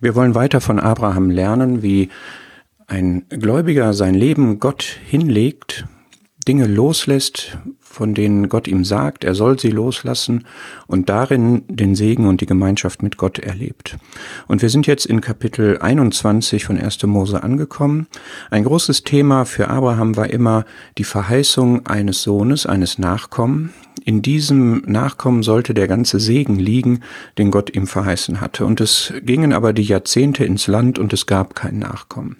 Wir wollen weiter von Abraham lernen, wie ein Gläubiger sein Leben Gott hinlegt, Dinge loslässt, von denen Gott ihm sagt, er soll sie loslassen und darin den Segen und die Gemeinschaft mit Gott erlebt. Und wir sind jetzt in Kapitel 21 von 1. Mose angekommen. Ein großes Thema für Abraham war immer die Verheißung eines Sohnes, eines Nachkommen. In diesem Nachkommen sollte der ganze Segen liegen, den Gott ihm verheißen hatte. Und es gingen aber die Jahrzehnte ins Land und es gab kein Nachkommen.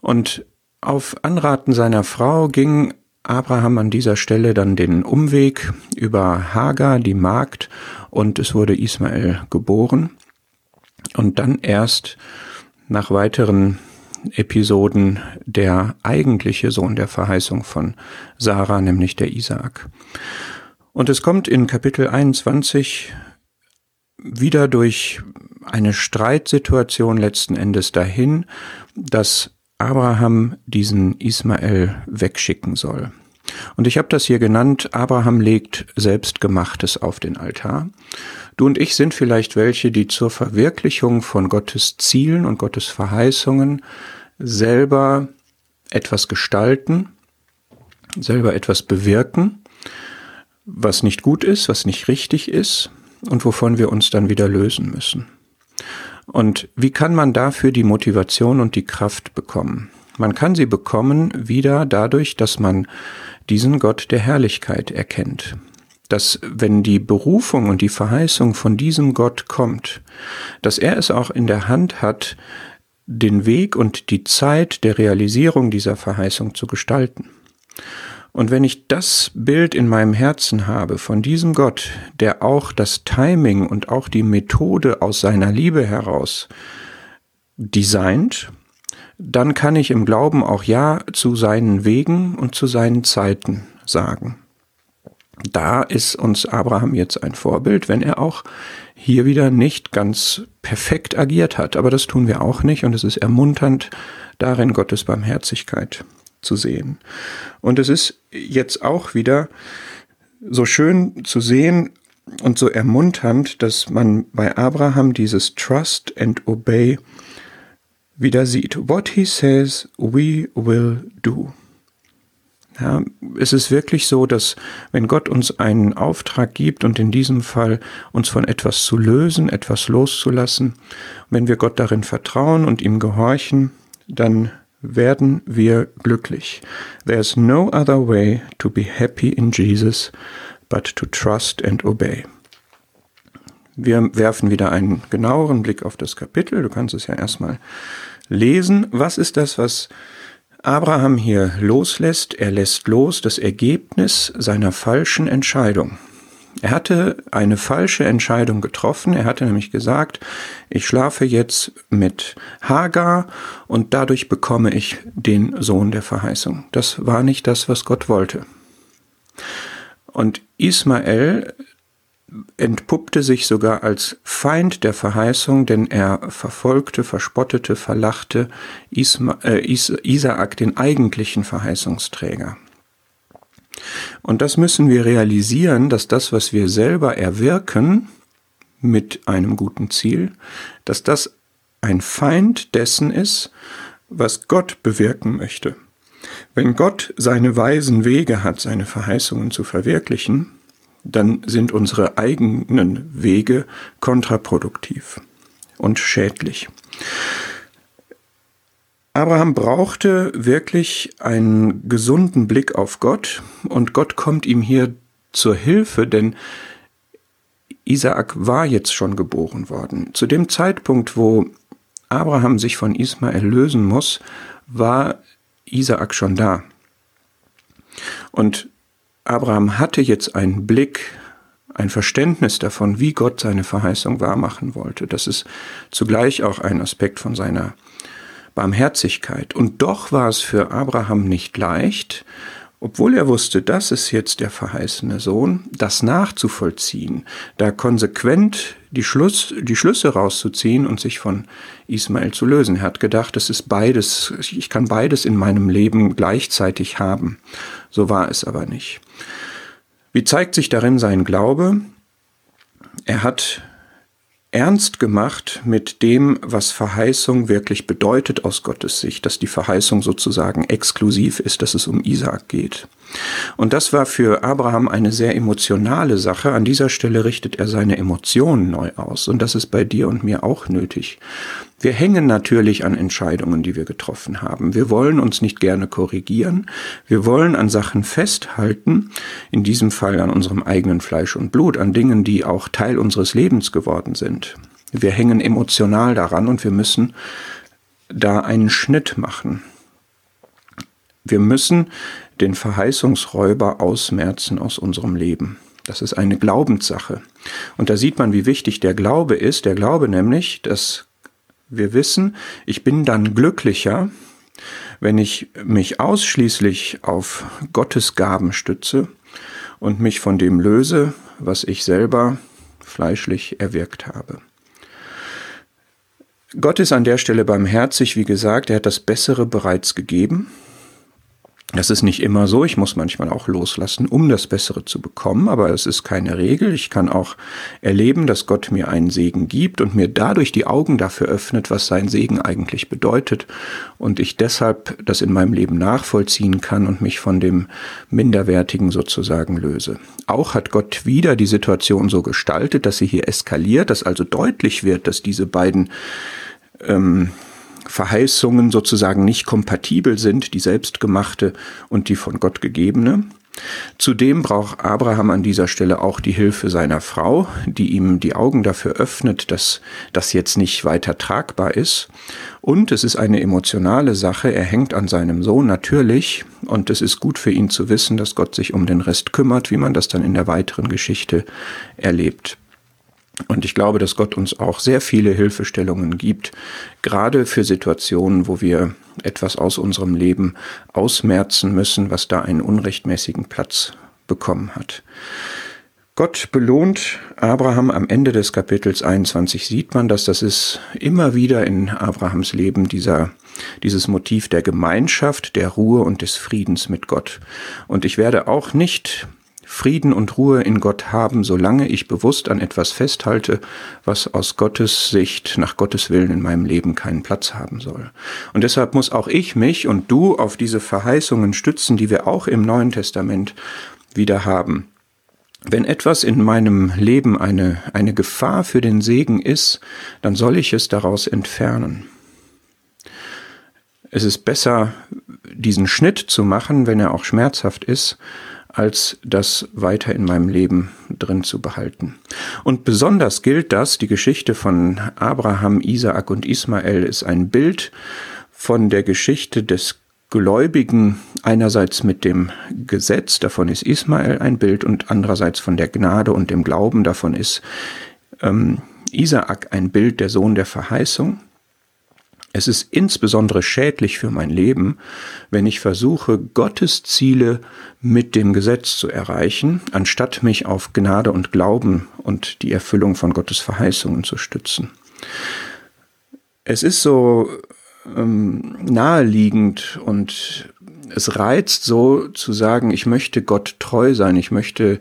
Und auf Anraten seiner Frau ging Abraham an dieser Stelle dann den Umweg über Hagar, die Magd, und es wurde Ismael geboren. Und dann erst nach weiteren Episoden der eigentliche Sohn der Verheißung von Sarah, nämlich der Isaak. Und es kommt in Kapitel 21 wieder durch eine Streitsituation letzten Endes dahin, dass Abraham diesen Ismael wegschicken soll. Und ich habe das hier genannt, Abraham legt Selbstgemachtes auf den Altar. Du und ich sind vielleicht welche, die zur Verwirklichung von Gottes Zielen und Gottes Verheißungen selber etwas gestalten, selber etwas bewirken, was nicht gut ist, was nicht richtig ist und wovon wir uns dann wieder lösen müssen. Und wie kann man dafür die Motivation und die Kraft bekommen? Man kann sie bekommen wieder dadurch, dass man diesen Gott der Herrlichkeit erkennt. Dass wenn die Berufung und die Verheißung von diesem Gott kommt, dass er es auch in der Hand hat, den Weg und die Zeit der Realisierung dieser Verheißung zu gestalten. Und wenn ich das Bild in meinem Herzen habe von diesem Gott, der auch das Timing und auch die Methode aus seiner Liebe heraus designt, dann kann ich im Glauben auch Ja zu seinen Wegen und zu seinen Zeiten sagen. Da ist uns Abraham jetzt ein Vorbild, wenn er auch hier wieder nicht ganz perfekt agiert hat. Aber das tun wir auch nicht und es ist ermunternd, darin Gottes Barmherzigkeit zu sehen. Und es ist jetzt auch wieder so schön zu sehen und so ermunternd, dass man bei Abraham dieses Trust and Obey wieder sieht. What he says, we will do. Ja, es ist wirklich so, dass wenn Gott uns einen Auftrag gibt und in diesem Fall uns von etwas zu lösen, etwas loszulassen, wenn wir Gott darin vertrauen und ihm gehorchen, dann werden wir glücklich. There's no other way to be happy in Jesus but to trust and obey. Wir werfen wieder einen genaueren Blick auf das Kapitel. Du kannst es ja erstmal lesen. Was ist das, was Abraham hier loslässt? Er lässt los das Ergebnis seiner falschen Entscheidung. Er hatte eine falsche Entscheidung getroffen. Er hatte nämlich gesagt, ich schlafe jetzt mit Hagar und dadurch bekomme ich den Sohn der Verheißung. Das war nicht das, was Gott wollte. Und Ismael entpuppte sich sogar als Feind der Verheißung, denn er verfolgte, verspottete, verlachte Isma, äh, Isaak, den eigentlichen Verheißungsträger. Und das müssen wir realisieren, dass das, was wir selber erwirken mit einem guten Ziel, dass das ein Feind dessen ist, was Gott bewirken möchte. Wenn Gott seine weisen Wege hat, seine Verheißungen zu verwirklichen, dann sind unsere eigenen Wege kontraproduktiv und schädlich. Abraham brauchte wirklich einen gesunden Blick auf Gott und Gott kommt ihm hier zur Hilfe, denn Isaak war jetzt schon geboren worden. Zu dem Zeitpunkt, wo Abraham sich von Ismael lösen muss, war Isaak schon da. Und Abraham hatte jetzt einen Blick, ein Verständnis davon, wie Gott seine Verheißung wahrmachen wollte. Das ist zugleich auch ein Aspekt von seiner Barmherzigkeit. Und doch war es für Abraham nicht leicht, obwohl er wusste, das ist jetzt der verheißene Sohn, das nachzuvollziehen, da konsequent die, Schluss, die Schlüsse rauszuziehen und sich von Ismael zu lösen. Er hat gedacht, es ist beides, ich kann beides in meinem Leben gleichzeitig haben. So war es aber nicht. Wie zeigt sich darin sein Glaube? Er hat ernst gemacht mit dem, was Verheißung wirklich bedeutet aus Gottes Sicht, dass die Verheißung sozusagen exklusiv ist, dass es um Isaak geht. Und das war für Abraham eine sehr emotionale Sache. An dieser Stelle richtet er seine Emotionen neu aus. Und das ist bei dir und mir auch nötig. Wir hängen natürlich an Entscheidungen, die wir getroffen haben. Wir wollen uns nicht gerne korrigieren. Wir wollen an Sachen festhalten, in diesem Fall an unserem eigenen Fleisch und Blut, an Dingen, die auch Teil unseres Lebens geworden sind. Wir hängen emotional daran und wir müssen da einen Schnitt machen. Wir müssen den Verheißungsräuber ausmerzen aus unserem Leben. Das ist eine Glaubenssache. Und da sieht man, wie wichtig der Glaube ist. Der Glaube nämlich, dass wir wissen, ich bin dann glücklicher, wenn ich mich ausschließlich auf Gottes Gaben stütze und mich von dem löse, was ich selber fleischlich erwirkt habe. Gott ist an der Stelle barmherzig, wie gesagt, er hat das Bessere bereits gegeben. Das ist nicht immer so. Ich muss manchmal auch loslassen, um das Bessere zu bekommen, aber es ist keine Regel. Ich kann auch erleben, dass Gott mir einen Segen gibt und mir dadurch die Augen dafür öffnet, was sein Segen eigentlich bedeutet und ich deshalb das in meinem Leben nachvollziehen kann und mich von dem Minderwertigen sozusagen löse. Auch hat Gott wieder die Situation so gestaltet, dass sie hier eskaliert, dass also deutlich wird, dass diese beiden ähm, Verheißungen sozusagen nicht kompatibel sind, die selbstgemachte und die von Gott gegebene. Zudem braucht Abraham an dieser Stelle auch die Hilfe seiner Frau, die ihm die Augen dafür öffnet, dass das jetzt nicht weiter tragbar ist. Und es ist eine emotionale Sache. Er hängt an seinem Sohn natürlich. Und es ist gut für ihn zu wissen, dass Gott sich um den Rest kümmert, wie man das dann in der weiteren Geschichte erlebt. Und ich glaube, dass Gott uns auch sehr viele Hilfestellungen gibt, gerade für Situationen, wo wir etwas aus unserem Leben ausmerzen müssen, was da einen unrechtmäßigen Platz bekommen hat. Gott belohnt Abraham am Ende des Kapitels 21 sieht man, dass das ist immer wieder in Abrahams Leben dieser dieses Motiv der Gemeinschaft, der Ruhe und des Friedens mit Gott. Und ich werde auch nicht Frieden und Ruhe in Gott haben, solange ich bewusst an etwas festhalte, was aus Gottes Sicht, nach Gottes Willen in meinem Leben keinen Platz haben soll. Und deshalb muss auch ich mich und du auf diese Verheißungen stützen, die wir auch im Neuen Testament wieder haben. Wenn etwas in meinem Leben eine, eine Gefahr für den Segen ist, dann soll ich es daraus entfernen. Es ist besser, diesen Schnitt zu machen, wenn er auch schmerzhaft ist, als das weiter in meinem Leben drin zu behalten. Und besonders gilt das, die Geschichte von Abraham, Isaak und Ismael ist ein Bild von der Geschichte des Gläubigen einerseits mit dem Gesetz, davon ist Ismael ein Bild, und andererseits von der Gnade und dem Glauben, davon ist ähm, Isaak ein Bild, der Sohn der Verheißung. Es ist insbesondere schädlich für mein Leben, wenn ich versuche, Gottes Ziele mit dem Gesetz zu erreichen, anstatt mich auf Gnade und Glauben und die Erfüllung von Gottes Verheißungen zu stützen. Es ist so ähm, naheliegend und es reizt so zu sagen, ich möchte Gott treu sein, ich möchte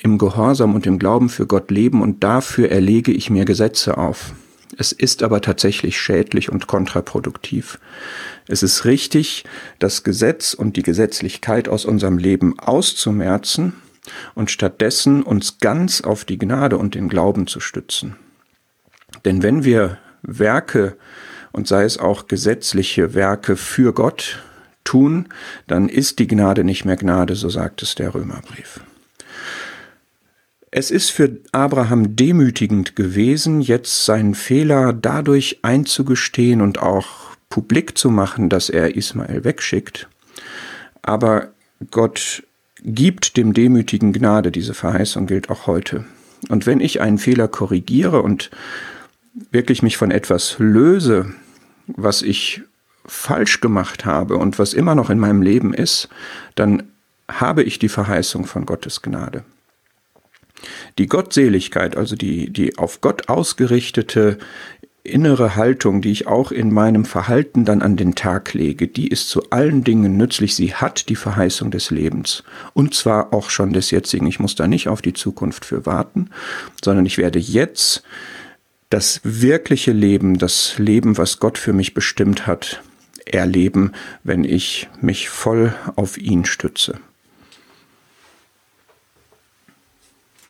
im Gehorsam und im Glauben für Gott leben und dafür erlege ich mir Gesetze auf. Es ist aber tatsächlich schädlich und kontraproduktiv. Es ist richtig, das Gesetz und die Gesetzlichkeit aus unserem Leben auszumerzen und stattdessen uns ganz auf die Gnade und den Glauben zu stützen. Denn wenn wir Werke und sei es auch gesetzliche Werke für Gott tun, dann ist die Gnade nicht mehr Gnade, so sagt es der Römerbrief. Es ist für Abraham demütigend gewesen, jetzt seinen Fehler dadurch einzugestehen und auch publik zu machen, dass er Ismael wegschickt. Aber Gott gibt dem Demütigen Gnade, diese Verheißung gilt auch heute. Und wenn ich einen Fehler korrigiere und wirklich mich von etwas löse, was ich falsch gemacht habe und was immer noch in meinem Leben ist, dann habe ich die Verheißung von Gottes Gnade. Die Gottseligkeit, also die, die auf Gott ausgerichtete innere Haltung, die ich auch in meinem Verhalten dann an den Tag lege, die ist zu allen Dingen nützlich. Sie hat die Verheißung des Lebens. Und zwar auch schon des jetzigen. Ich muss da nicht auf die Zukunft für warten, sondern ich werde jetzt das wirkliche Leben, das Leben, was Gott für mich bestimmt hat, erleben, wenn ich mich voll auf ihn stütze.